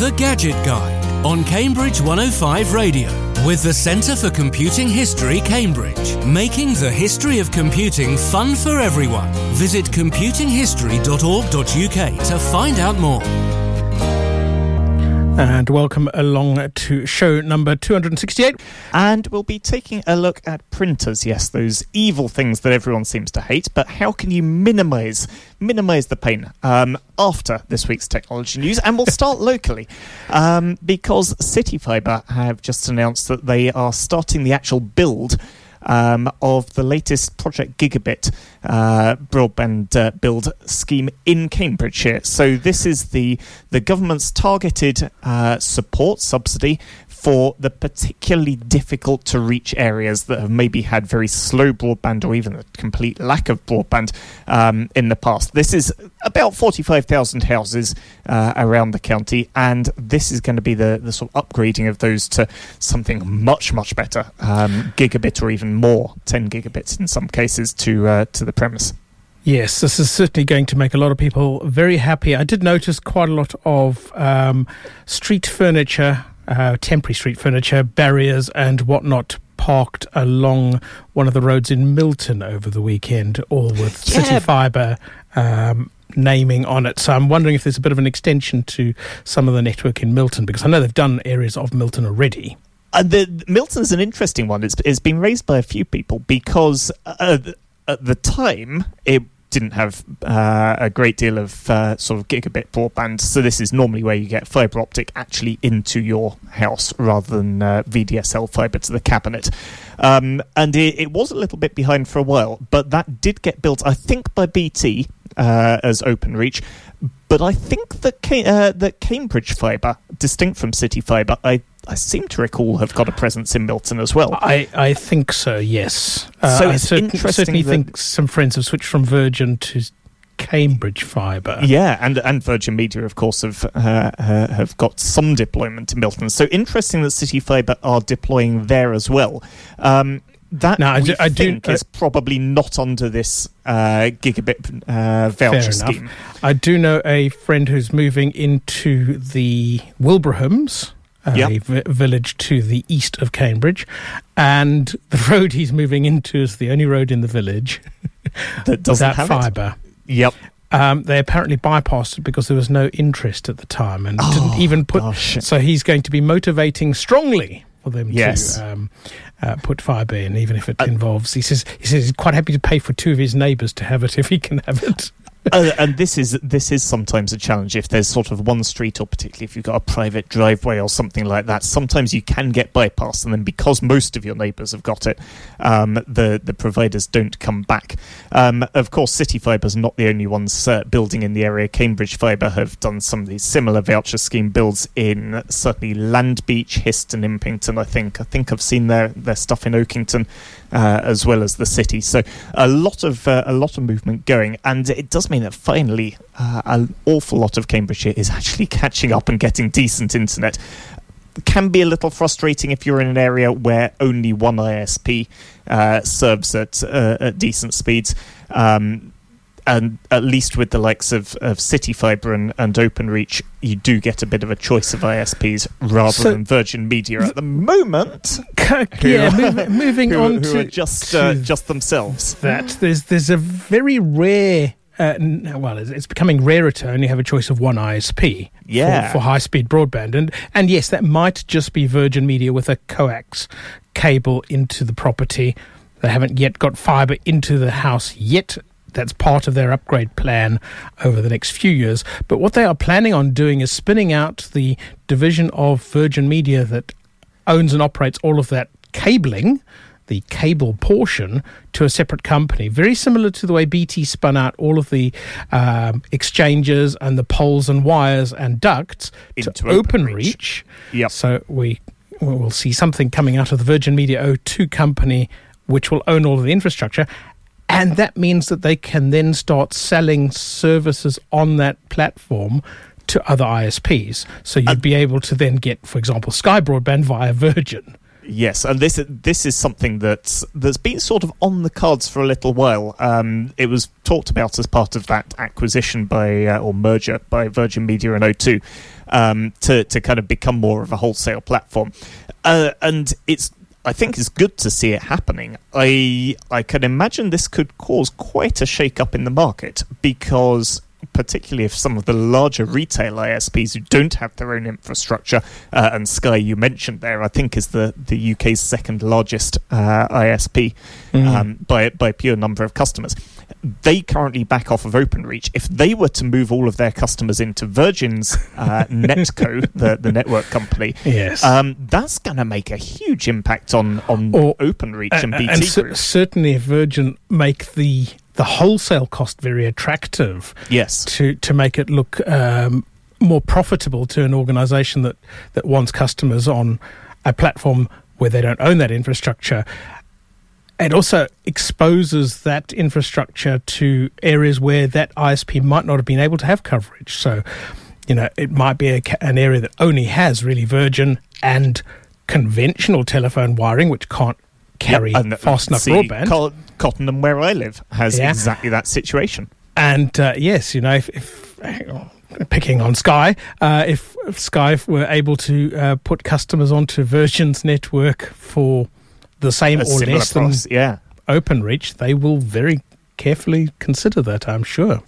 The Gadget Guide on Cambridge 105 Radio with the Centre for Computing History, Cambridge, making the history of computing fun for everyone. Visit computinghistory.org.uk to find out more. And welcome along to show number 268. And we'll be taking a look at printers. Yes, those evil things that everyone seems to hate. But how can you minimize minimize the pain um, after this week's technology news? And we'll start locally um, because CityFibre have just announced that they are starting the actual build um, of the latest Project Gigabit uh, broadband uh, build scheme in Cambridgeshire. So this is the the government's targeted uh, support subsidy for the particularly difficult to reach areas that have maybe had very slow broadband or even a complete lack of broadband um, in the past. This is about 45,000 houses uh, around the county, and this is going to be the, the sort of upgrading of those to something much, much better um, gigabit or even more, 10 gigabits in some cases to, uh, to the premise. Yes, this is certainly going to make a lot of people very happy. I did notice quite a lot of um, street furniture uh, temporary street furniture, barriers, and whatnot parked along one of the roads in Milton over the weekend, all with yeah. fibre um, naming on it. So I'm wondering if there's a bit of an extension to some of the network in Milton, because I know they've done areas of Milton already. Uh, the Milton's an interesting one. It's, it's been raised by a few people because uh, at the time it didn't have uh, a great deal of uh, sort of gigabit broadband. So this is normally where you get fibre optic actually into your house rather than uh, VDSL fibre to the cabinet. Um, and it, it, was a little bit behind for a while, but that did get built, I think, by BT uh, as OpenReach. But I think that uh, that Cambridge Fibre, distinct from CityFibre, I I seem to recall have got a presence in Milton as well. I, I think so, yes. Uh, so it's I interesting certainly think some friends have switched from Virgin to Cambridge Fibre. Yeah, and and Virgin Media, of course, have uh, uh, have got some deployment in Milton. So interesting that City Fibre are deploying there as well. Um, that now, I do, I think do, uh, is probably not under this uh, gigabit uh, voucher scheme. I do know a friend who's moving into the Wilbrahams a yep. v- village to the east of Cambridge, and the road he's moving into is the only road in the village that doesn't have fibre. Yep. Um, they apparently bypassed it because there was no interest at the time and oh, didn't even put. Gosh. So he's going to be motivating strongly for them yes. to um, uh, put fibre in, even if it uh, involves. He says he says he's quite happy to pay for two of his neighbours to have it if he can have it uh, and this is this is sometimes a challenge if there's sort of one street, or particularly if you've got a private driveway or something like that. Sometimes you can get bypassed, and then because most of your neighbours have got it, um, the the providers don't come back. Um, of course, CityFibre is not the only ones uh, building in the area. Cambridge Fibre have done some of these similar voucher scheme builds in certainly Landbeach Histon, Impington. I think I think I've seen their their stuff in Oakington uh, as well as the city. So a lot of uh, a lot of movement going, and it does mean that finally uh, an awful lot of Cambridgeshire is actually catching up and getting decent internet. Can be a little frustrating if you're in an area where only one ISP uh, serves at, uh, at decent speeds. Um, and at least with the likes of, of CityFibre and, and OpenReach, you do get a bit of a choice of ISPs rather so, than Virgin Media at the moment. yeah, move, moving who, on who to just uh, just themselves. That there's there's a very rare. Uh, well, it's becoming rarer to only have a choice of one ISP yeah. for, for high speed broadband, and and yes, that might just be Virgin Media with a coax cable into the property. They haven't yet got fibre into the house yet, that's part of their upgrade plan over the next few years. But what they are planning on doing is spinning out the division of Virgin Media that owns and operates all of that cabling, the cable portion, to a separate company. Very similar to the way BT spun out all of the um, exchanges and the poles and wires and ducts Into to OpenReach. Yep. So we will see something coming out of the Virgin Media O2 company which will own all of the infrastructure and that means that they can then start selling services on that platform to other ISPs. So you'd be able to then get, for example, Sky Broadband via Virgin. Yes, and this this is something that's that's been sort of on the cards for a little while. Um, it was talked about as part of that acquisition by uh, or merger by Virgin Media and O2 um, to to kind of become more of a wholesale platform, uh, and it's I think it's good to see it happening. I I can imagine this could cause quite a shake up in the market because particularly if some of the larger retail ISPs who don't have their own infrastructure, uh, and Sky you mentioned there, I think is the, the UK's second largest uh, ISP mm. um, by by pure number of customers. They currently back off of OpenReach. If they were to move all of their customers into Virgin's uh, Netco, the, the network company, yes, um, that's going to make a huge impact on on or, OpenReach and BT. And c- certainly, if Virgin make the the wholesale cost very attractive. Yes. To to make it look um, more profitable to an organisation that that wants customers on a platform where they don't own that infrastructure. It also exposes that infrastructure to areas where that ISP might not have been able to have coverage. So, you know, it might be a, an area that only has really Virgin and conventional telephone wiring, which can't carry yep, fast enough see, broadband. Cottenham, where I live, has yeah. exactly that situation. And uh, yes, you know, if, if picking on Sky, uh, if, if, Sky were able to uh, put customers onto Virgin's network for the same or less than yeah. OpenReach, they will very carefully consider that. I'm sure.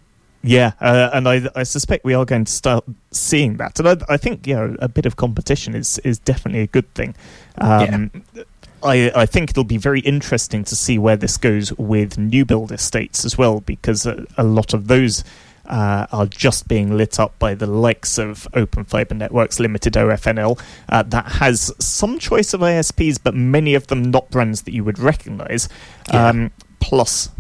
Yeah, uh, and I, I suspect we are going to start seeing that, and I, I think you know a bit of competition is is definitely a good thing. Um, yeah. I, I, think it'll be very interesting to see where this goes with new build estates as well, because a, a lot of those uh, are just being lit up by the likes of Open Fiber Networks Limited OFNL. Uh, that has some choice of ISPs, but many of them not brands that you would recognise. Yeah. Um, plus,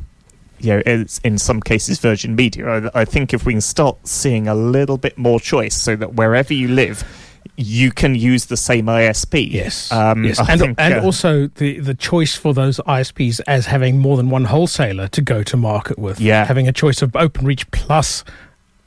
you know, in some cases, Virgin Media. I, I think if we can start seeing a little bit more choice, so that wherever you live you can use the same ISP. Yes, um, yes. and, think, and uh, also the the choice for those ISPs as having more than one wholesaler to go to market with. Yeah, having a choice of OpenReach plus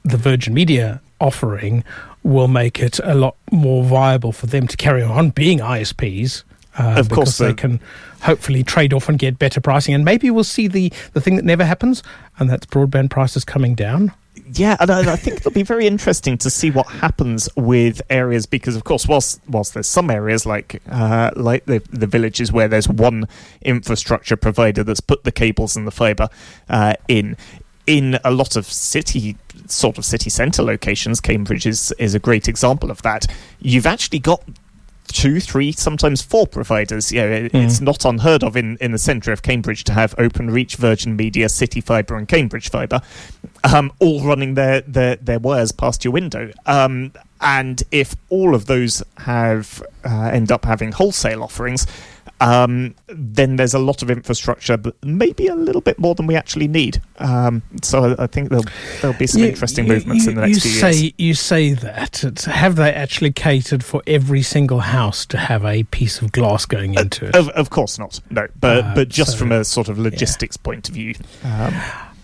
the Virgin Media offering will make it a lot more viable for them to carry on being ISPs. Uh, of course, they can hopefully trade off and get better pricing, and maybe we'll see the the thing that never happens, and that's broadband prices coming down yeah, and I, I, think it'll be very interesting to see what happens with areas because, of course, whilst whilst there's some areas like uh, like the the villages where there's one infrastructure provider that's put the cables and the fibre uh, in. In a lot of city, sort of city centre locations, Cambridge is is a great example of that. You've actually got two, three, sometimes four providers. You know, it, mm. It's not unheard of in, in the centre of Cambridge to have OpenReach, Virgin Media, City Fibre, and Cambridge Fibre, um, all running their, their, their wires past your window. Um, and if all of those have uh, end up having wholesale offerings, um, then there's a lot of infrastructure, but maybe a little bit more than we actually need. Um, so I think there'll, there'll be some you, interesting you, movements you, in the next few say, years. You say that. It's, have they actually catered for every single house to have a piece of glass going uh, into it? Of, of, course not. No, but uh, but just so, from a sort of logistics yeah. point of view. Um,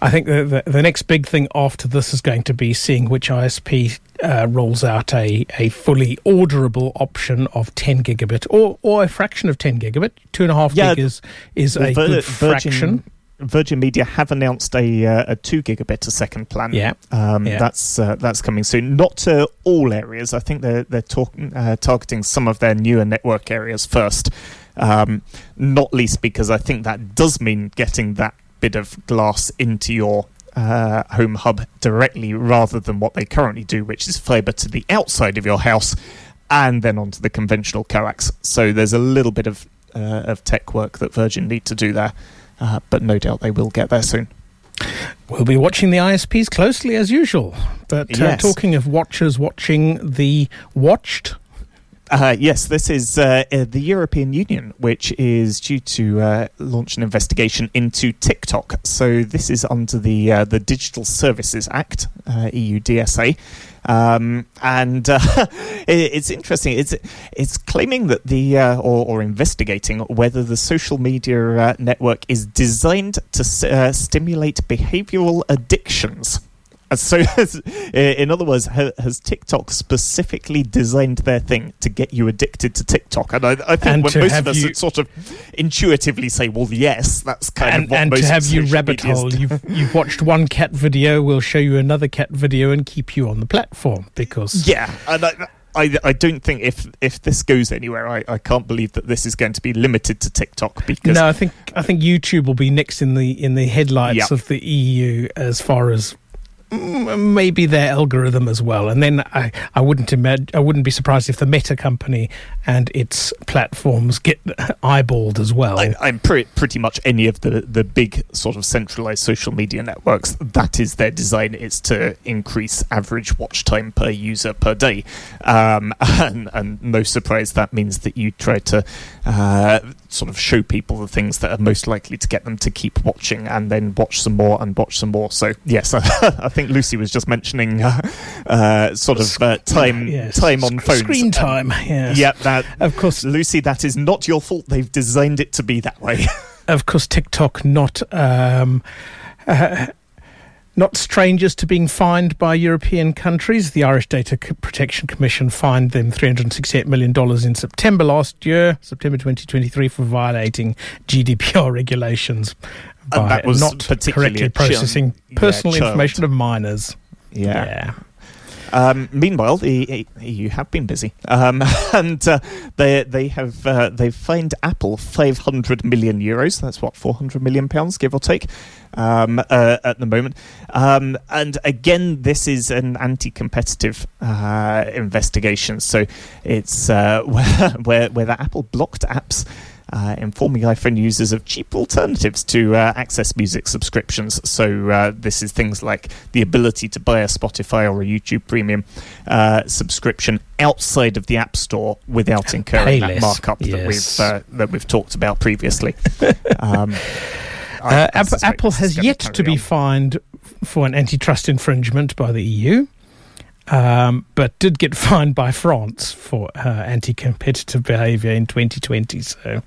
I think the, the, the next big thing after this is going to be seeing which ISP uh, rolls out a, a fully orderable option of 10 gigabit or, or a fraction of 10 gigabit. Two and a half yeah, gig is, is a Vir- good fraction. Virgin, Virgin Media have announced a, uh, a two gigabit a second plan. Yeah, um, yeah. that's uh, that's coming soon. Not to all areas. I think they're they're talk- uh, targeting some of their newer network areas first. Um, not least because I think that does mean getting that bit of glass into your uh, home hub directly rather than what they currently do, which is fiber to the outside of your house and then onto the conventional coax. So there's a little bit of uh, of tech work that Virgin need to do there, uh, but no doubt they will get there soon. We'll be watching the ISPs closely as usual. But uh, yes. talking of watchers watching the watched, uh, yes, this is uh, uh, the European Union, which is due to uh, launch an investigation into TikTok. So this is under the uh, the Digital Services Act, uh, EU DSA, um, and it, it's interesting. It's it's claiming that the or, or, investigating whether the social media network is designed to stimulate behavioural addictions. So, in other words, has TikTok specifically designed their thing to get you addicted to TikTok? And I, I think And when most of us you- sort of intuitively say, "Well, yes, that's kind and of what and most to have you rabbit hole. You've you've watched one cat video. We'll show you another cat video and keep you on the platform because Yeah, and I, I, I don't think if if this goes anywhere, I, I can't believe that this is going to be limited to TikTok because no, I think I think YouTube will be next in the in the headlights Yep. of the EU as far as maybe their algorithm as well. And then I, I wouldn't imagine I wouldn't be surprised if the Meta company and its platforms get eyeballed as well. I, I'm pre- pretty much any of the, the big sort of centralized social media networks. That is their design. is to increase average watch time per user per day, um, and, and no surprise that means that you try to uh, sort of show people the things that are most likely to get them to keep watching, and then watch some more and watch some more. So yes, I think Lucy was just mentioning uh, uh, sort of uh, time Yes. time on phones. Screen And- time. Yes. yeah, that Of course, Lucy, that is not your fault. They've designed it to be that way. of course, TikTok not um, uh, not strangers to being fined by European countries. The Irish Data Protection Commission fined them three hundred sixty-eight million dollars in September last year, September twenty twenty-three, for violating GDPR regulations by that was not particularly correctly processing yeah, personal child. information of minors. Um, meanwhile, the EU have been busy, um, and uh, they they have uh, they've fined Apple 500 million euros. That's what 400 million pounds, give or take, um, uh, at the moment. Um, and again, this is an anti-competitive uh, investigation. So it's uh, where where where the Apple blocked apps uh, informing iPhone users of cheap alternatives to uh, access music subscriptions. So uh, this is things like the ability to buy a Spotify or a YouTube Premium uh, subscription outside of the App Store without incurring Pay that markup that we've uh, that we've talked about previously. um, Uh, Apple, has yet to be on. fined for an antitrust infringement by the EU, um, but did get fined by France for uh, anti-competitive behaviour in 2020. So,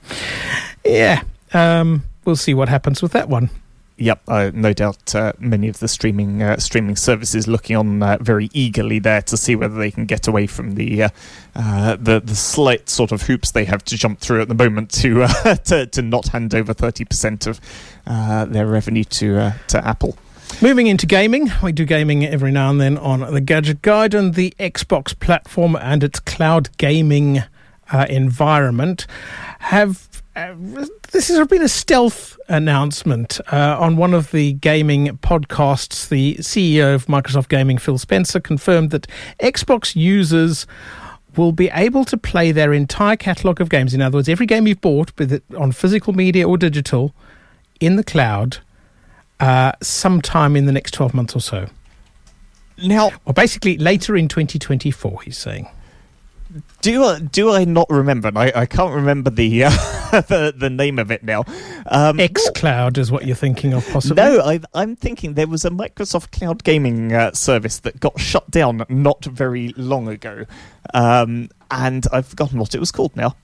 yeah, um, we'll see what happens with that one. Yep, uh, no doubt. Uh, many of the streaming uh, streaming services looking on uh, very eagerly there to see whether they can get away from the uh, uh, the the slight sort of hoops they have to jump through at the moment to to, to not hand over thirty percent of their revenue to to Apple. Moving into gaming, we do gaming every now and then on the Gadget Guide and the Xbox platform and its cloud gaming uh, environment have. Uh, this has been a stealth announcement uh, on one of the gaming podcasts. The CEO of Microsoft Gaming, Phil Spencer, confirmed that Xbox users will be able to play their entire catalogue of games. In other words, every game you've bought, with it on physical media or digital, in the cloud uh, sometime in the next 12 months or so. Now, Well, basically later in 2024, he's saying. do I, do I not remember? I, I can't remember the, uh, the the name of it now. Um, X Cloud is what you're thinking of, possibly. No, I, I'm thinking there was a Microsoft Cloud gaming uh, service that got shut down not very long ago, um, and I've forgotten what it was called now.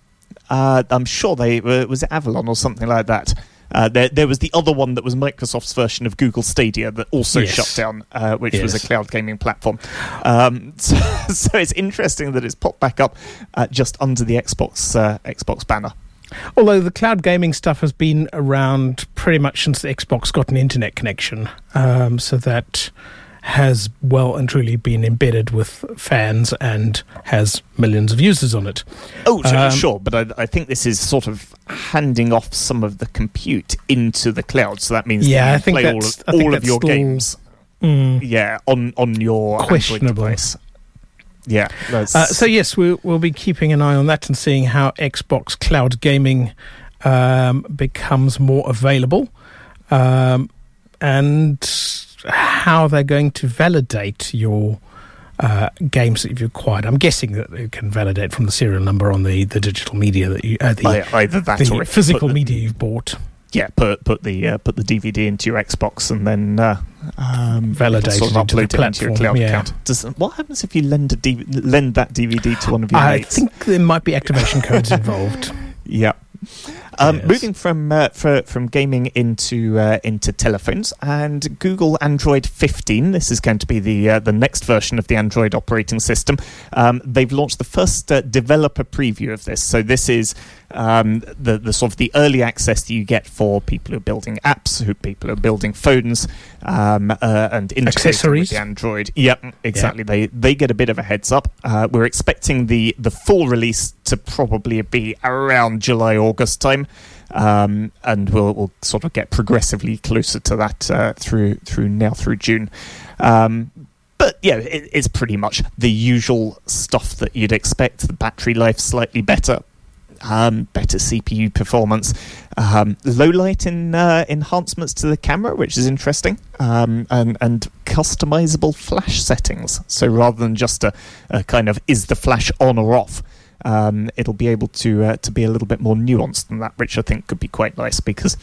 Uh, I'm sure they uh, was it Avalon or something like that. Uh, there, there was the other one that was Microsoft's version of Google Stadia that also Yes. shut down, uh, which was a cloud gaming platform. Um, so, so it's interesting that it's popped back up uh, just under the Xbox uh, Xbox banner. Although the cloud gaming stuff has been around pretty much since the Xbox got an internet connection. Um, so that has well and truly been embedded with fans and has millions of users on it. Oh, sure, Um, sure, but I, I think this is sort of handing off some of the compute into the cloud, so that means Yeah, that you I think play all, of, think all of your games, Mm. yeah, on on your Android Questionable. device. Yeah, Uh, so yes, we'll, we'll be keeping an eye on that and seeing how Xbox Cloud Gaming um, becomes more available, um, and how they're going to validate your uh, games that you've acquired. I'm guessing that they can validate from the serial number on the, the digital media that you uh, the, I- either that the or physical the, media you've bought. Yeah, put put the uh, put the DVD into your Xbox and then uh, um, Validate sort of it into it into your cloud yeah. account. Does, what happens if you lend a DV- lend that DVD to one of your I mates? think there might be activation codes involved. Yeah. Um, Yes. Moving from uh, for, from gaming into uh, into telephones and Google Android 15. This is going to be the uh, the next version of the Android operating system. Um, they've launched the first uh, developer preview of this. So this is um, the the sort of the early access that you get for people who are building apps, who people who are building phones, um, uh, and Accessories. with the Android. Yep, exactly. They they get a bit of a heads up. Uh, we're expecting the the full release to probably be around July August time, um, and we'll we'll sort of get progressively closer to that uh, through through now through June. Um, but yeah, it, it's pretty much the usual stuff that you'd expect. The battery life slightly better, um, better CPU performance, um, low light in, uh, enhancements to the camera, which is interesting, um, and, and customizable flash settings. So rather than just a, a kind of is the flash on or off, um, it'll be able to uh, to be a little bit more nuanced than that, which I think could be quite nice because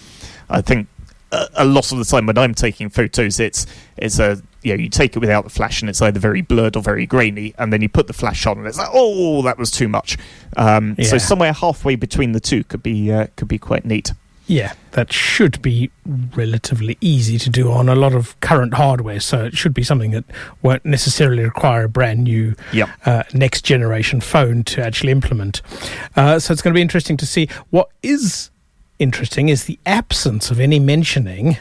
I think a, a lot of the time when I'm taking photos, it's it's a you know you take it without the flash and it's either very blurred or very grainy, and then you put the flash on and it's like oh that was too much. Um, So somewhere halfway between the two could be uh, could be quite neat. Yeah, that should be relatively easy to do on a lot of current hardware. So it should be something that won't necessarily require a brand new Yep. uh, next generation phone to actually implement. Uh, so it's going to be interesting to see. What is interesting is the absence of any mentioning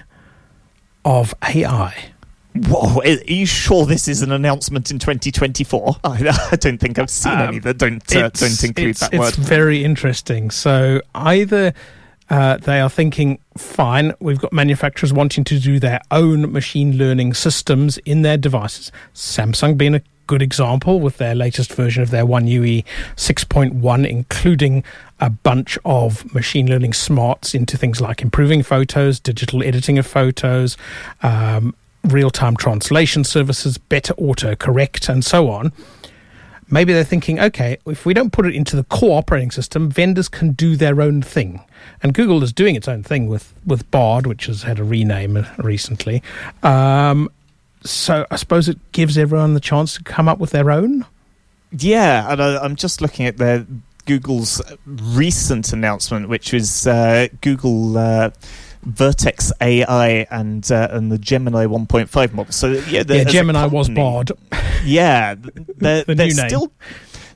of AI. Whoa, are you sure this is an announcement in 2024? I, I don't think I've seen any Um, that don't uh, don't include it's, that it's word. very interesting. So either uh, they are thinking, fine, we've got manufacturers wanting to do their own machine learning systems in their devices. Samsung being a good example with their latest version of their One UI 6.1, including a bunch of machine learning smarts into things like improving photos, digital editing of photos, um, real time translation services, better autocorrect, and so on maybe they're thinking, okay, if we don't put it into the core operating system, vendors can do their own thing. And Google is doing its own thing with, with Bard, which has had a rename recently. Um, so I suppose it gives everyone the chance to come up with their own. Yeah, and I, I'm just looking at their Google's recent announcement, which was uh, Google uh, Vertex AI and uh, and the Gemini 1.5 model. So yeah, the- yeah, Gemini was Bard. Yeah, th- they're, The they're new name. still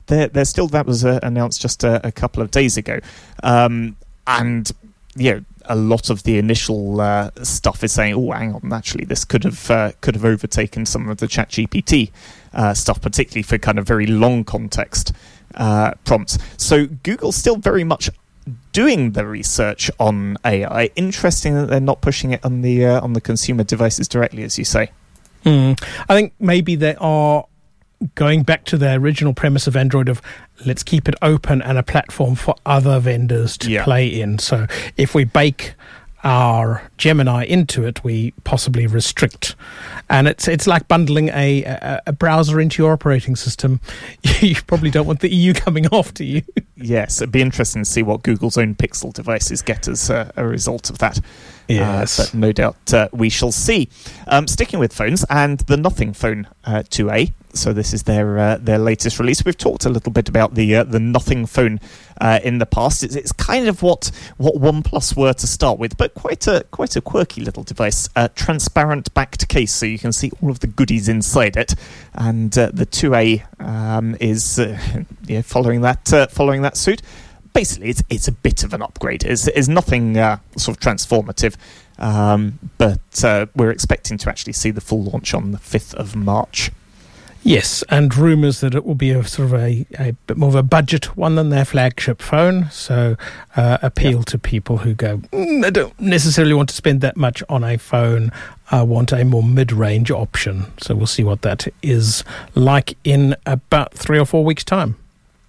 they're, they're still that was uh, announced just a, a couple of days ago, um, and yeah, a lot of the initial uh, stuff is saying, "Oh, hang on, actually, this could have uh, could have overtaken some of the ChatGPT uh, stuff, particularly for kind of very long context uh, prompts." So Google's still very much doing the research on AI. Interesting that they're not pushing it on the uh, on the consumer devices directly, as you say. Hmm. I think maybe they are going back to their original premise of Android of let's keep it open and a platform for other vendors to Yeah. play in. So if we bake our Gemini into it, we possibly restrict. And it's it's like bundling a, a, a browser into your operating system. you probably don't want the EU coming after you. Yes, it'd be interesting to see what Google's own Pixel devices get as uh, a result of that. Yes. Uh, but no doubt uh, we shall see. Um, sticking with phones and the Nothing Phone uh, 2A. So this is their uh, their latest release. We've talked a little bit about the uh, the Nothing Phone uh, in the past. It's, it's kind of what what OnePlus were to start with, but quite a quite a quirky little device. Transparent backed case, so you can see all of the goodies inside it. And uh, the 2A um, is uh, yeah, following that uh, following that suit basically it's it's a bit of an upgrade. It's, it's nothing sort of transformative, um, but we're expecting to actually see the full launch on the fifth of March. Yes, and rumours that it will be a sort of a, a bit more of a budget one than their flagship phone. So uh, appeal to people who go, mm, I don't necessarily want to spend that much on a phone. I want a more mid-range option. So we'll see what that is like in about three or four weeks' time.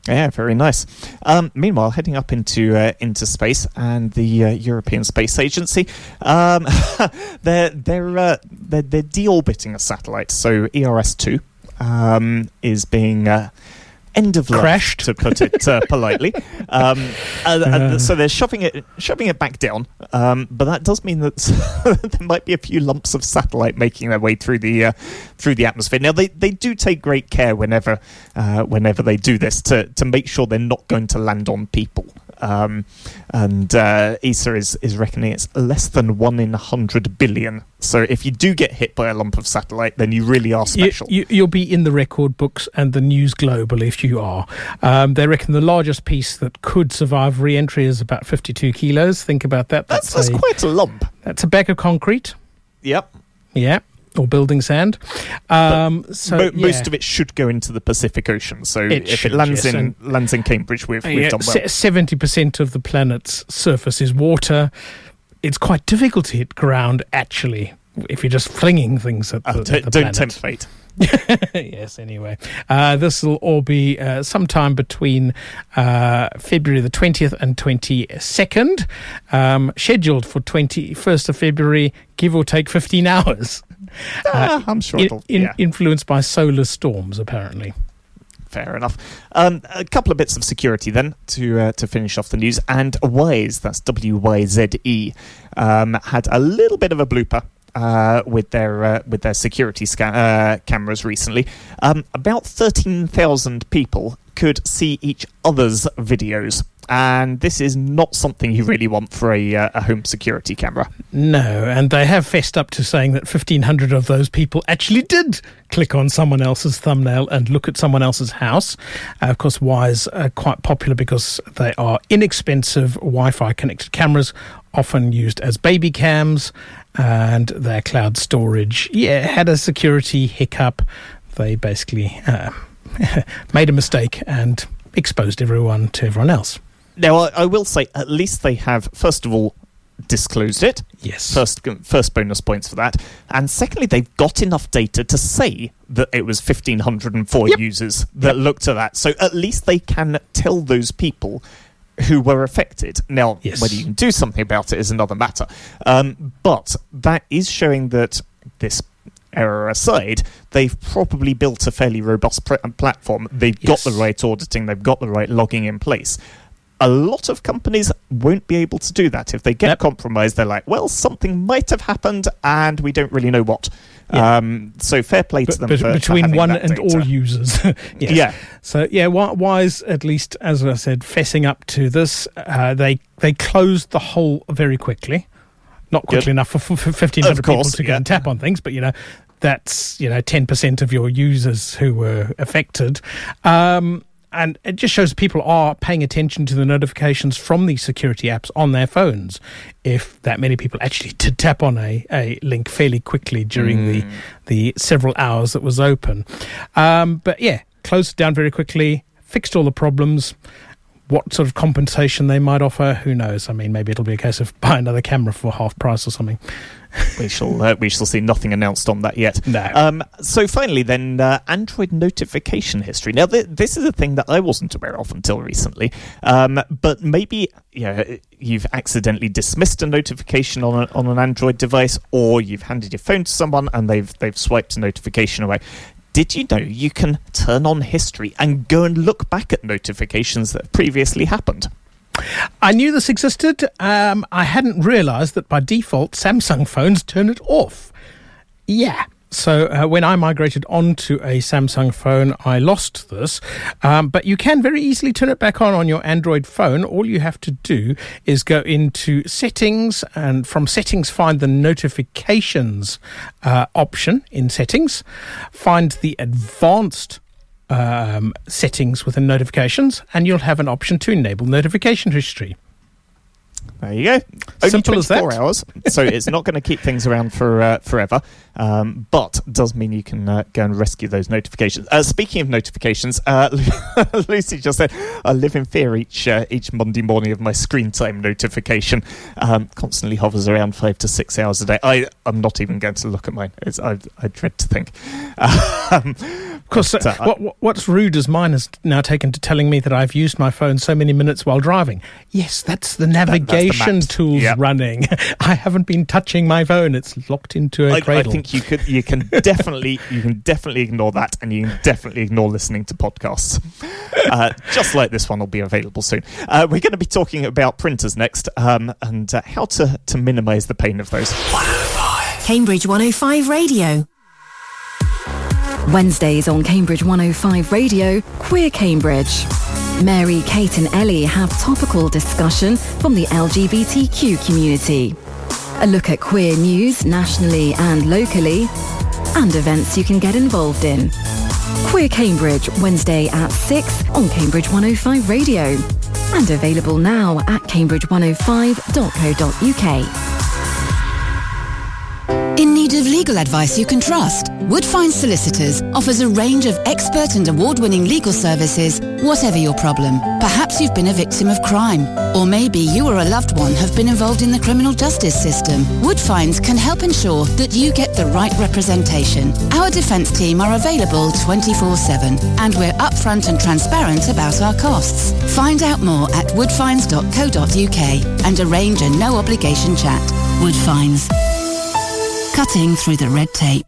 Yeah, very nice. Um, meanwhile, heading up into uh, into space and the uh, European Space Agency, um, they're they're, uh, they're they're deorbiting a satellite. So ERS two um, is being uh, end of life, Crashed. to put it uh, politely. Um, and, and so they're shoving it shoving it back down. Um, but that does mean that there might be a few lumps of satellite making their way through the uh, through the atmosphere. Now they, they do take great care whenever uh, whenever they do this to to make sure they're not going to land on people. Um, and uh, ESA is is reckoning it's less than one in a hundred billion. So if you do get hit by a lump of satellite, then you really are special. You, will be in the record books and the news global if you are. Um, they reckon the largest piece that could survive re-entry is about 52 kilos. Think about that. That's, that's, that's a, quite a lump. That's a bag of concrete. Yep. Yeah or building sand. Um, so mo- yeah. most of it should go into the Pacific Ocean. So it if should, it lands yes. in lands in Cambridge, we've, we've yeah, done well. Seventy percent of the planet's surface is water. It's quite difficult to hit ground actually if you're just flinging things at the, uh, t- the don't planet. tempt fate. yes, anyway. Uh, this will all be uh, sometime between uh, February the 20th and 22nd, um, scheduled for 21st of February, give or take 15 hours. Ah, I'm sure in, in, yeah. Influenced by solar storms, apparently. Fair enough. Um, a couple of bits of security then to uh, to finish off the news. And Wyze, that's W Y Z E, um, had a little bit of a blooper uh, with their uh, with their security sca- uh, cameras recently. Um, about thirteen thousand people could see each other's videos and this is not something you really want for a, uh, a home security camera. No, and they have fessed up to saying that 1,500 of those people actually did click on someone else's thumbnail and look at someone else's house. Uh, of course, Wyze are quite popular because they are inexpensive Wi Fi connected cameras, often used as baby cams, and their cloud storage, yeah, had a security hiccup. They basically uh, made a mistake and exposed everyone to everyone else. Now, I, I, will say, at least they have, first of all, disclosed it. Yes. First, first bonus points for that. And secondly, they've got enough data to say that it was 1,504 yep. users that yep. looked at that. So at least they can tell those people who were affected. Now, yes. whether you can do something about it is another matter. Um, but that is showing that this error aside, they've probably built a fairly robust pr- platform. They've yes. got the right auditing, they've got the right logging in place a lot of companies won't be able to do that. If they get yep. compromised, they're like, well, something might have happened and we don't really know what. Yeah. Um, so fair play to them. But, for, between for one and all users. yes. Yeah. So yeah, Wyze at least, as I said, fessing up to this, uh, they they closed the hole very quickly. Not quickly enough for, for fifteen hundred people to go and tap on things, but you know that's you know ten percent of your users who were affected. Um, and it just shows people are paying attention to the notifications from these security apps on their phones. If that many people actually did tap on a, a link fairly quickly during mm. the the several hours that was open, um, but yeah, closed it down very quickly, fixed all the problems. What sort of compensation they might offer, who knows? I mean, maybe it'll be a case of buy another camera for half price or something we shall uh, we shall see nothing announced on that yet. No. Um, so finally, then uh, Android notification history. Now, th- this is a thing that I wasn't aware of until recently. Um, but maybe yeah, you've accidentally dismissed a notification on a, on an Android device, or you've handed your phone to someone and they've they've swiped a notification away. Did you know you can turn on history and go and look back at notifications that previously happened? I knew this existed. Um, I hadn't realised that by default Samsung phones turn it off. Yeah. So uh, when I migrated onto a Samsung phone, I lost this. Um, but you can very easily turn it back on on your Android phone. All you have to do is go into settings and from settings find the notifications uh, option in settings. Find the advanced um, settings within notifications, and you'll have an option to enable notification history. There you go. Only Simple 24 as that. hours, so it's not going to keep things around for uh, forever, um, but does mean you can uh, go and rescue those notifications. Uh, speaking of notifications, uh, Lucy just said, "I live in fear each uh, each Monday morning of my screen time notification. Um, constantly hovers around five to six hours a day. I I'm not even going to look at mine. I, I dread to think." Um, of course, but, uh, what, what's rude is mine has now taken to telling me that I've used my phone so many minutes while driving. Yes, that's the navigation that, tools yep. running. I haven't been touching my phone; it's locked into a I, cradle. I think you could, you can definitely, you can definitely ignore that, and you can definitely ignore listening to podcasts. Uh, just like this one will be available soon. Uh, we're going to be talking about printers next, um, and uh, how to to minimise the pain of those. 105. Cambridge 105 Radio. Wednesdays on Cambridge 105 Radio, Queer Cambridge. Mary, Kate, and Ellie have topical discussion from the LGBTQ community. A look at queer news nationally and locally, and events you can get involved in. Queer Cambridge, Wednesday at 6 on Cambridge 105 Radio. And available now at cambridge105.co.uk. In need of legal advice you can trust? Woodfine Solicitors offers a range of expert and award-winning legal services, whatever your problem. Perhaps you've been a victim of crime, or maybe you or a loved one have been involved in the criminal justice system. Woodfines can help ensure that you get the right representation. Our defence team are available 24-7, and we're upfront and transparent about our costs. Find out more at woodfines.co.uk and arrange a no-obligation chat. Woodfines cutting through the red tape.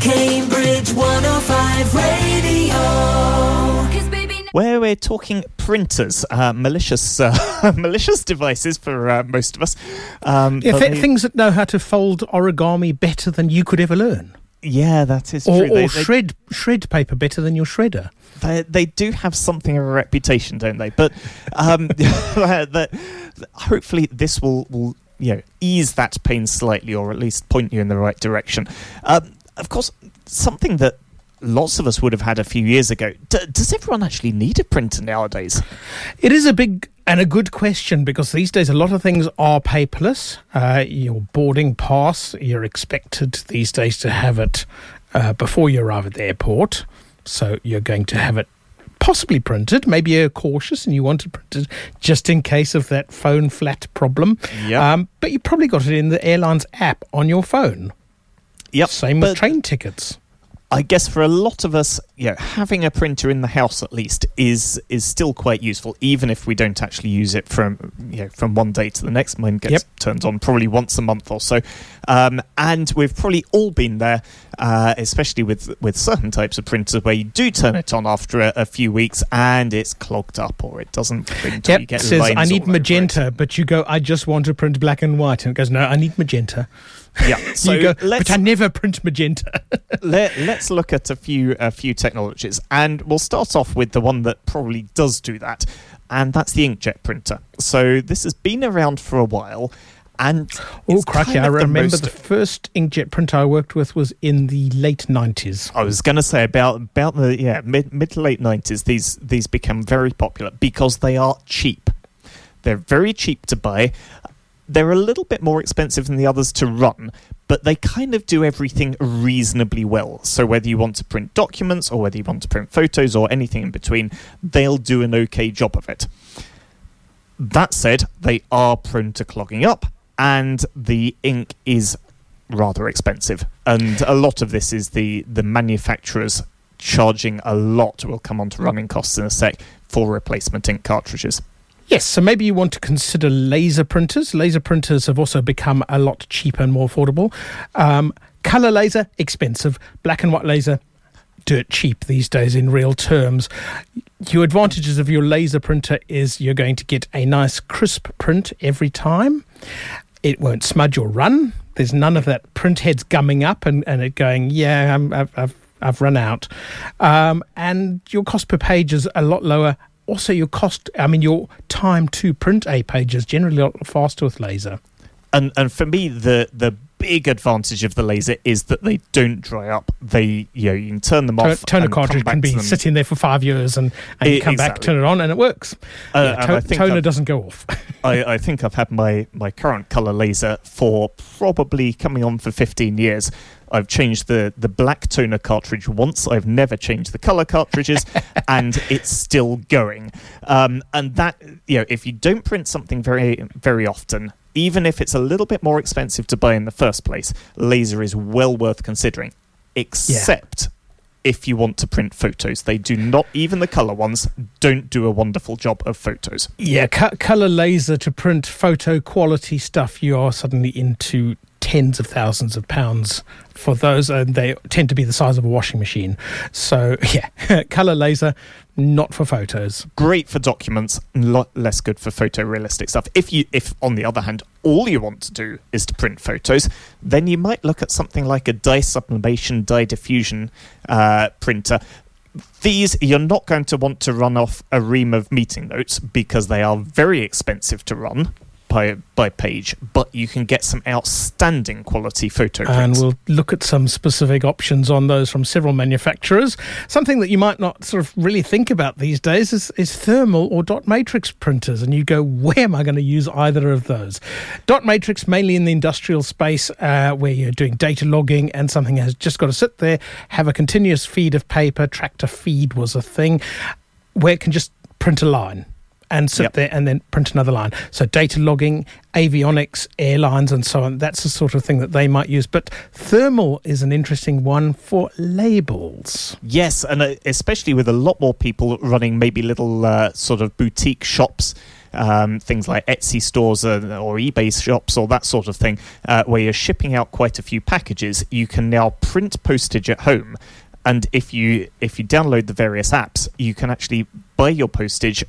Cambridge 105 Radio. Where we're talking printers, uh, malicious uh, malicious devices for uh, most of us. Um, Yeah, th- they- things that know how to fold origami better than you could ever learn. yeah, that is Or, true. Or they- shred shred paper better than your shredder. they, they do have something of a reputation, don't they? But um, that, hopefully this will, will you know ease that pain slightly, or at least point you in the right direction. Um, of course, something that lots of us would have had a few years ago. D- does everyone actually need a printer nowadays? It is a big and a good question because these days a lot of things are paperless. Uh, your boarding pass, you're expected these days to have it uh, before you arrive at the airport. So you're going to have it possibly printed. Maybe you're cautious and you want it printed just in case of that phone flat problem. Yep. Um, but you probably got it in the airline's app on your phone. Yep. Same with train tickets. I guess for a lot of us, you know, having a printer in the house at least is is still quite useful, even if we don't actually use it from you know from one day to the next. Mine gets Yep. turned on probably once a month or so, um, and we've probably all been there, uh, especially with with certain types of printers where you do turn it on after a, a few weeks and it's clogged up or it doesn't print. Yep, you get says I need magenta, but you go, I just want to print black and white, and it goes, no, I need magenta. Yeah, so go, let's but I never print magenta. Let, let's look at a few a few technologies, and we'll start off with the one that probably does do that, and that's the inkjet printer. So this has been around for a while, and Oh, crikey! I of the remember most- the first inkjet printer I worked with was in the late nineties. I was going to say about about the yeah mid mid to late nineties. These these become very popular because they are cheap. They're very cheap to buy. They're a little bit more expensive than the others to run, but they kind of do everything reasonably well. So whether you want to print documents or whether you want to print photos or anything in between, they'll do an okay job of it. That said, they are prone to clogging up, and the ink is rather expensive. And a lot of this is the, the manufacturers charging a lot. We'll come on to running costs in a sec for replacement ink cartridges. Yes, so maybe you want to consider laser printers. Laser printers have also become a lot cheaper and more affordable. Um, color laser, expensive. Black and white laser, dirt cheap these days in real terms. Your advantages of your laser printer is you're going to get a nice crisp print every time. It won't smudge or run. There's none of that print heads gumming up and, and it going, yeah, I'm, I've, I've, I've run out. Um, and your cost per page is a lot lower. Also, your cost, I mean, your time to print a page is generally a lot faster with laser. And and for me, the the big advantage of the laser is that they don't dry up. They you know you can turn them To- off. toner and cartridge can be sitting there for five years and, and you E- come back, turn it on, and it works. Uh, Yeah, and to- toner I've- doesn't go off. I, I think I've had my, my current colour laser for probably coming on for 15 years. I've changed the, the black toner cartridge once. I've never changed the colour cartridges, and it's still going. Um, and that, you know, if you don't print something very, very often, even if it's a little bit more expensive to buy in the first place, laser is well worth considering. Except if you want to print photos. They do not, even the colour ones, don't do a wonderful job of photos. Yeah, co- color laser to print photo quality stuff. You are suddenly into tens of thousands of pounds for those, and they tend to be the size of a washing machine. So yeah, color laser, not for photos. great for documents, lot less good for photorealistic stuff. If you, if on the other hand, all you want to do is to print photos, then you might look at something like a dye sublimation, dye diffusion uh, printer. These you're not going to want to run off a ream of meeting notes because they are very expensive to run by by page, but you can get some outstanding quality photo And we'll look at some specific options on those from several manufacturers. Something that you might not sort of really think about these days is, is thermal or dot matrix printers. And you go, where am I going to use either of those? Dot matrix, mainly in the industrial space uh, where you're doing data logging and something has just got to sit there, have a continuous feed of paper. Tractor feed was a thing where it can just print a line and sit Yep. there and then print another line. So data logging, avionics, airlines, and so on. That's the sort of thing that they might use. But thermal is an interesting one for labels. Yes, and uh, especially with a lot more people running maybe little uh, sort of boutique shops. Um, things like Etsy stores uh, or eBay shops or that sort of thing, uh, where you're shipping out quite a few packages, you can now print postage at home. And if you if you download the various apps, you can actually buy your postage,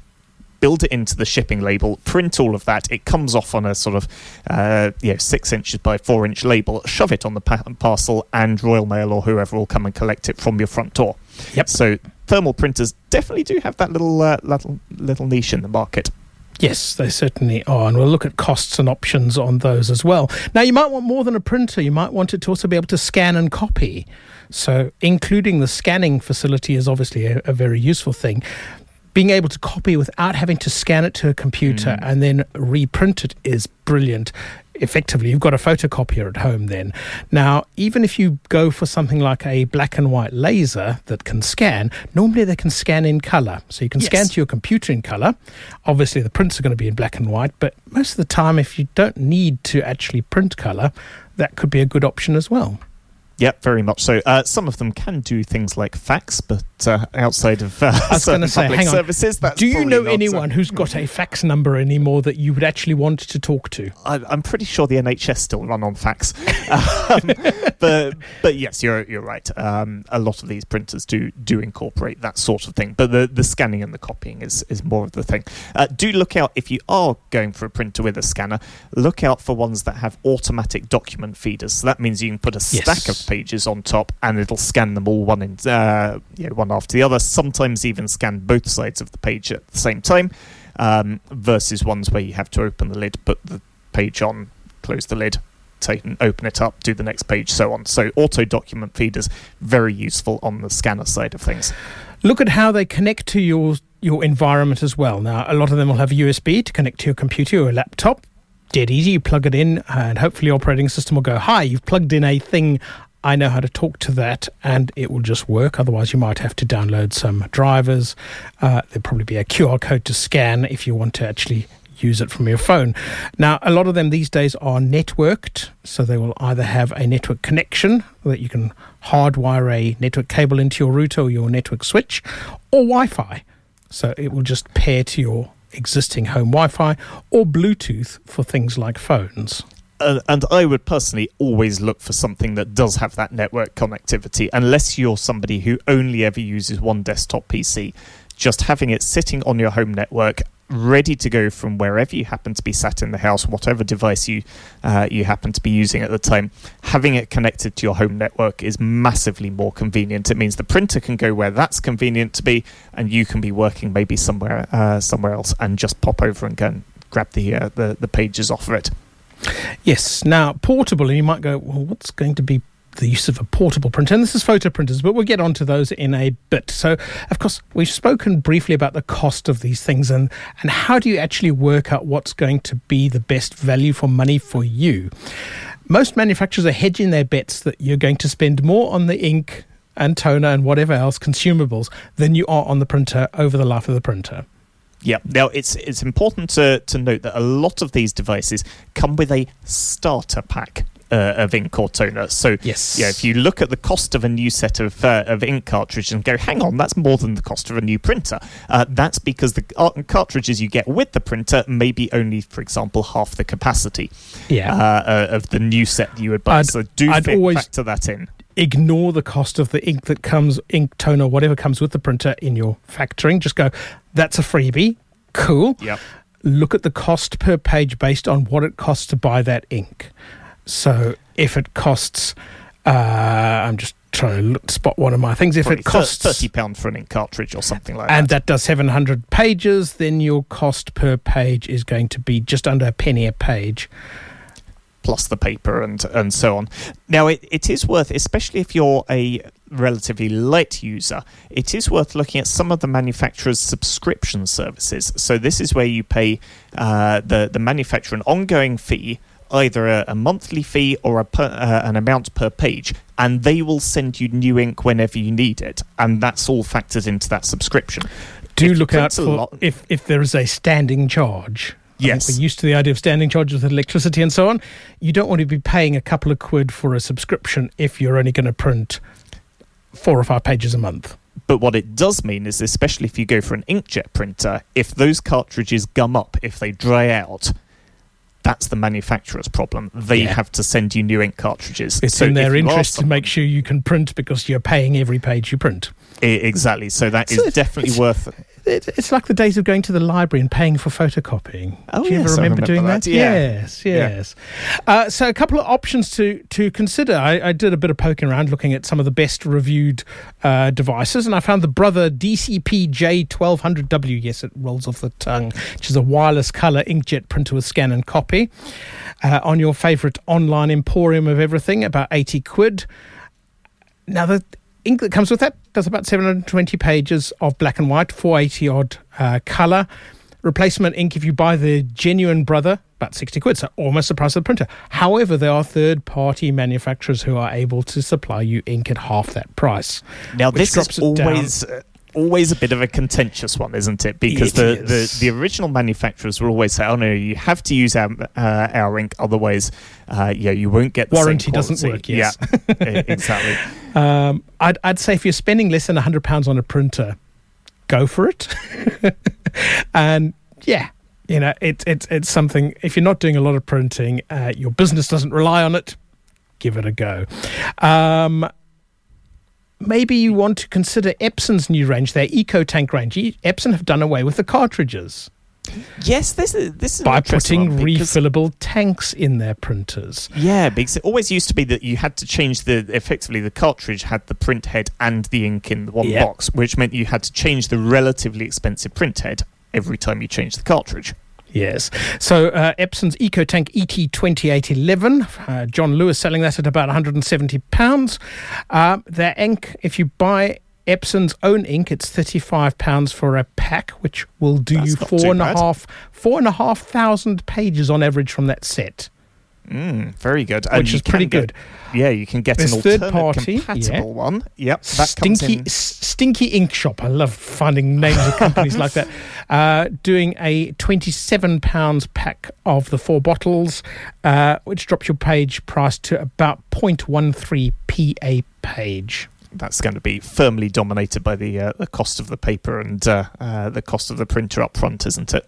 build it into the shipping label, print all of that. It comes off on a sort of uh, you know six inches by four inch label. Shove it on the pa- parcel, and Royal Mail or whoever will come and collect it from your front door. Yep. So thermal printers definitely do have that little uh, little little niche in the market. Yes, they certainly are. And we'll look at costs and options on those as well. Now, you might want more than a printer. You might want it to also be able to scan and copy. So, including the scanning facility is obviously a, a very useful thing. Being able to copy without having to scan it to a computer mm. and then reprint it is brilliant. Effectively, you've got a photocopier at home then. Now, even if you go for something like a black and white laser that can scan, normally they can scan in color. So you can Yes. scan to your computer in color. Obviously, the prints are going to be in black and white, but most of the time, if you don't need to actually print color, that could be a good option as well. Yep, very much so. Uh, some of them can do things like fax, but uh, outside of uh, certain say, public hang on. services, that's Do you know uh, anyone who's got a fax number anymore that you would actually want to talk to? I, I'm pretty sure the NHS still run on fax, um, but but yes, you're you're right. Um, a lot of these printers do do incorporate that sort of thing, but the, the scanning and the copying is is more of the thing. Uh, do look out if you are going for a printer with a scanner. Look out for ones that have automatic document feeders. So that means you can put a stack Yes. of pages on top, and it'll scan them all one in uh, you know, one after the other. Sometimes even scan both sides of the page at the same time. Um, versus ones where you have to open the lid, put the page on, close the lid, take and open it up, do the next page, so on. So auto document feeders very useful on the scanner side of things. Look at how they connect to your your environment as well. Now, a lot of them will have USB to connect to your computer or laptop. Dead easy. You plug it in, and hopefully, your operating system will go, "Hi, you've plugged in a thing. I know how to talk to that," and it will just work. Otherwise, you might have to download some drivers. Uh, there'll probably be a QR code to scan if you want to actually use it from your phone. Now, a lot of them these days are networked, so they will either have a network connection that you can hardwire a network cable into your router or your network switch, or Wi Fi. So it will just pair to your existing home Wi Fi or Bluetooth for things like phones. And I would personally always look for something that does have that network connectivity, unless you're somebody who only ever uses one desktop PC. Just having it sitting on your home network, ready to go from wherever you happen to be sat in the house, whatever device you uh, you happen to be using at the time, having it connected to your home network is massively more convenient. It means the printer can go where that's convenient to be, and you can be working maybe somewhere uh, somewhere else, and just pop over and go and grab the uh, the, the pages off of it. Yes. Now, portable, and you might go, well, what's going to be the use of a portable printer? And this is photo printers, but we'll get onto those in a bit. So, of course, we've spoken briefly about the cost of these things and, and how do you actually work out what's going to be the best value for money for you? Most manufacturers are hedging their bets that you're going to spend more on the ink and toner and whatever else consumables than you are on the printer over the life of the printer. Yeah. Now it's it's important to to note that a lot of these devices come with a starter pack. Uh, of ink or toner. So Yes. yeah, if you look at the cost of a new set of uh, of ink cartridges and go, hang on, that's more than the cost of a new printer. Uh, that's because the cartridges you get with the printer may be only, for example, half the capacity Yeah. uh, uh, of the new set you would buy. I'd- so do I'd always- factor that in. ignore the cost of the ink that comes, ink toner, whatever comes with the printer in your factoring. Just go, that's a freebie. Cool. Yep. Look at the cost per page based on what it costs to buy that ink. So if it costs, uh, I'm just trying to look, spot one of my things. If Probably it costs thirty pound for an ink cartridge or something like and that. And that does 700 pages, then your cost per page is going to be just under a penny a page. Plus the paper and and so on. Now, it, it is worth, especially if you're a relatively light user, it is worth looking at some of the manufacturers' subscription services. So this is where you pay uh, the the manufacturer an ongoing fee. Either a, a monthly fee or a per, uh, an amount per page, and they will send you new ink whenever you need it, and that's all factored into that subscription. Do If look out for lot- if, if there is a standing charge. Yes. we're used to the idea of standing charges with electricity and so on. You don't want to be paying a couple of quid for a subscription if you're only going to print four or five pages a month. But what it does mean is, especially if you go for an inkjet printer, if those cartridges gum up, if they dry out, that's the manufacturer's problem. They Yeah. have to send you new ink cartridges. It's So in their interest to make sure you can print because you're paying every page you print. I- exactly. So that So is it's- definitely worth. It, it's like the days of going to the library and paying for photocopying. Oh, Do you yes, ever remember, remember doing that, that? yeah. Yes, yes. Uh, so, a couple of options to to consider. I, I did a bit of poking around, looking at some of the best reviewed uh, devices, and I found the Brother DCP J1200W. Yes, it rolls off the tongue, which is a wireless color inkjet printer with scan and copy. Uh, on your favourite online emporium of everything, about eighty quid. Now, the ink that comes with that does about 720 pages of black and white, 480 odd uh, colour. Replacement ink, if you buy the genuine brother, about 60 quid, so almost the price of the printer. However, there are third party manufacturers who are able to supply you ink at half that price. Now, this drops is it down. Always. A bit of a contentious one, isn't it? Because It the, is. the, the original manufacturers will always say, "Oh no, you have to use our uh, our ink, otherwise, uh, yeah, you won't get the Warranty doesn't work, yes. Yeah, exactly. Um, I'd, I'd say if you're spending less than £100 on a printer, go for it. and yeah, you know, it, it's it's something, if you're not doing a lot of printing, uh, your business doesn't rely on it, give it a go. Um, maybe you want to consider Epson's new range, their Eco Tank range. Epson have done away with the cartridges Yes, this is this is by putting refillable tanks in their printers. Yeah, because it always used to be that you had to change the effectively the cartridge had the print head and the ink in the one Yep. box, which meant you had to change the relatively expensive print head every time you changed the cartridge. Yes. So uh, Epson's EcoTank E ET2811, uh, John Lewis selling that at about £170. Uh, their ink, if you buy Epson's own ink, it's £35 for a pack, which will do That's you four and a half, four and a half thousand pages on average from that set, Mm, very good. which you is pretty good. yeah, you can get There's an third party, compatible yeah. one. Yep, that comes Stinky, in. Stinky Ink Shop. I love finding names of companies like that. Uh, doing a twenty-seven pounds pack of the four bottles, uh, which drops your page price to about 0.13 p a page. That's going to be firmly dominated by the uh, the cost of the paper and uh, uh, the cost of the printer up front, isn't it?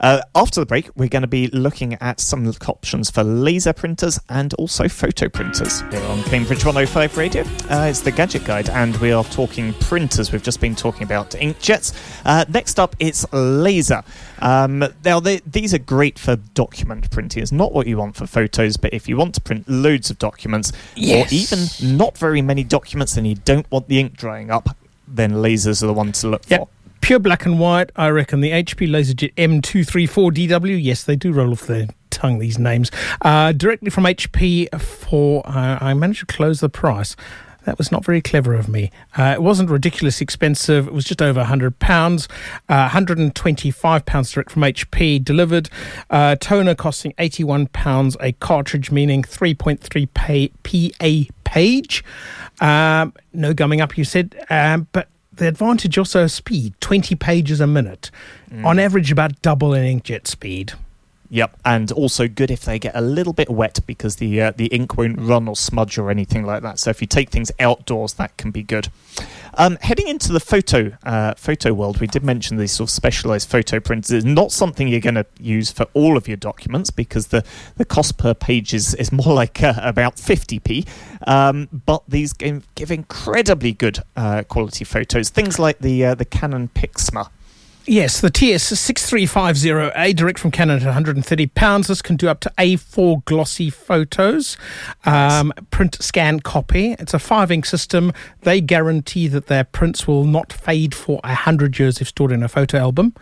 Uh, after the break, we're going to be looking at some options for laser printers and also photo printers here on Cambridge 105 Radio. Uh, it's the Gadget Guide, and we are talking printers. We've just been talking about inkjets. Uh, next up, it's laser. Um, now, they, these are great for document printing. It's not what you want for photos, but if you want to print loads of documents, Yes. or even not very many documents, and you don't want the ink drying up, then lasers are the one to look Yep. for. Pure black and white, I reckon. The HP LaserJet M234DW. Yes, they do roll off the tongue, these names. Uh, directly from HP for, uh, I managed to close the price. That was not very clever of me. Uh, it wasn't ridiculously expensive. It was just over £100. Uh, £125 direct from HP delivered. Uh, toner costing £81 a cartridge, meaning 3.3 pay, PA page. Um, no gumming up, you said. Um, but the advantage also speed 20 pages a minute. On mm. average, about double an inkjet speed. Yep, and also good if they get a little bit wet because the uh, the ink won't run or smudge or anything like that. So if you take things outdoors, that can be good. Um, heading into the photo uh, photo world, we did mention these sort of specialized photo printers. It's not something you're going to use for all of your documents because the, the cost per page is, is more like uh, about 50p. Um, but these give, give incredibly good uh, quality photos. Things like the uh, the Canon Pixma. Yes, the TS6350A, direct from Canon at £130. This can do up to A4 glossy photos, um, print, scan, copy. It's a five ink system. They guarantee that their prints will not fade for 100 years if stored in a photo album.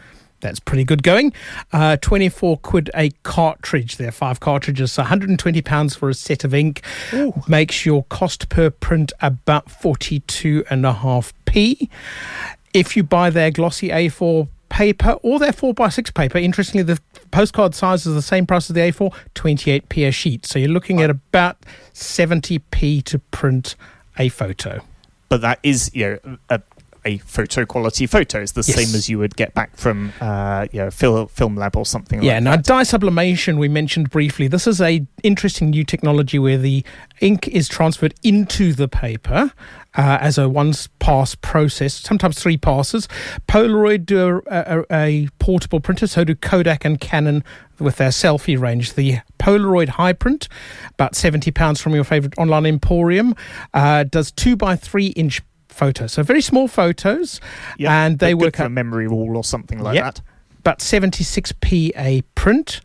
That's pretty good going. Uh, 24 quid a cartridge. There are five cartridges. So 120 pounds for a set of ink. Ooh. Makes your cost per print about 42 and a half p. If you buy their glossy A4 paper or their 4x6 paper. Interestingly, the postcard size is the same price as the A4, 28p a sheet. So you're looking at about 70p to print a photo. But that is, you know, a a photo quality photos, the yes. same as you would get back from uh, you know, Film, film Lab or something like that. yeah, like now dye sublimation we mentioned briefly. This is a interesting new technology where the ink is transferred into the paper uh, as a one pass process, sometimes three passes. Polaroid do a, a, a, portable printer, so do Kodak and Canon with their SELPHY range. The Polaroid Hi-Print, about £70 from your favourite online emporium, uh, does two by three inch photos. So very small photos, yep, and they work for a memory wall or something like yep, that. But 76p a print.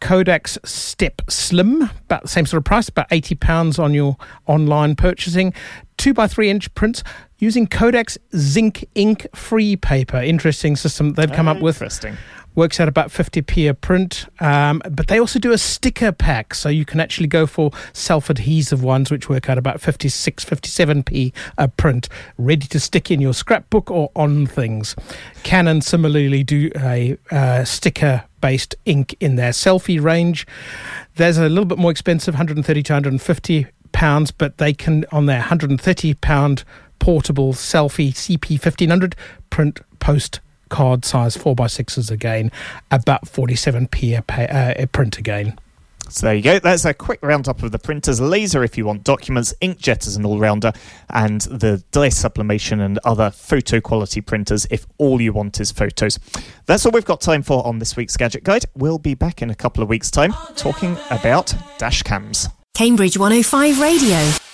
Kodak's Step Slim, about the same sort of price, about eighty pounds on your online purchasing. Two by three inch prints using Kodak's ZINK ink free paper. Interesting system they've come up with. Interesting works out about 50p a print. Um, but they also do a sticker pack, so you can actually go for self adhesive ones, which work out about 56, 57p a print, ready to stick in your scrapbook or on things. Canon similarly do a uh, sticker based ink in their SELPHY range. There's a little bit more expensive, 130 to 150 pounds, but they can on their 130 pound portable SELPHY CP 1500 print post card size 4x6s again, about 47p a, pay, uh, a print again. So there you go. That's a quick roundup of the printers. Laser if you want documents, inkjet as an all-rounder, and the dye sublimation and other photo quality printers if all you want is photos. That's all we've got time for on this week's Gadget Guide. We'll be back in a couple of weeks' time talking about dash cams. Cambridge 105 Radio.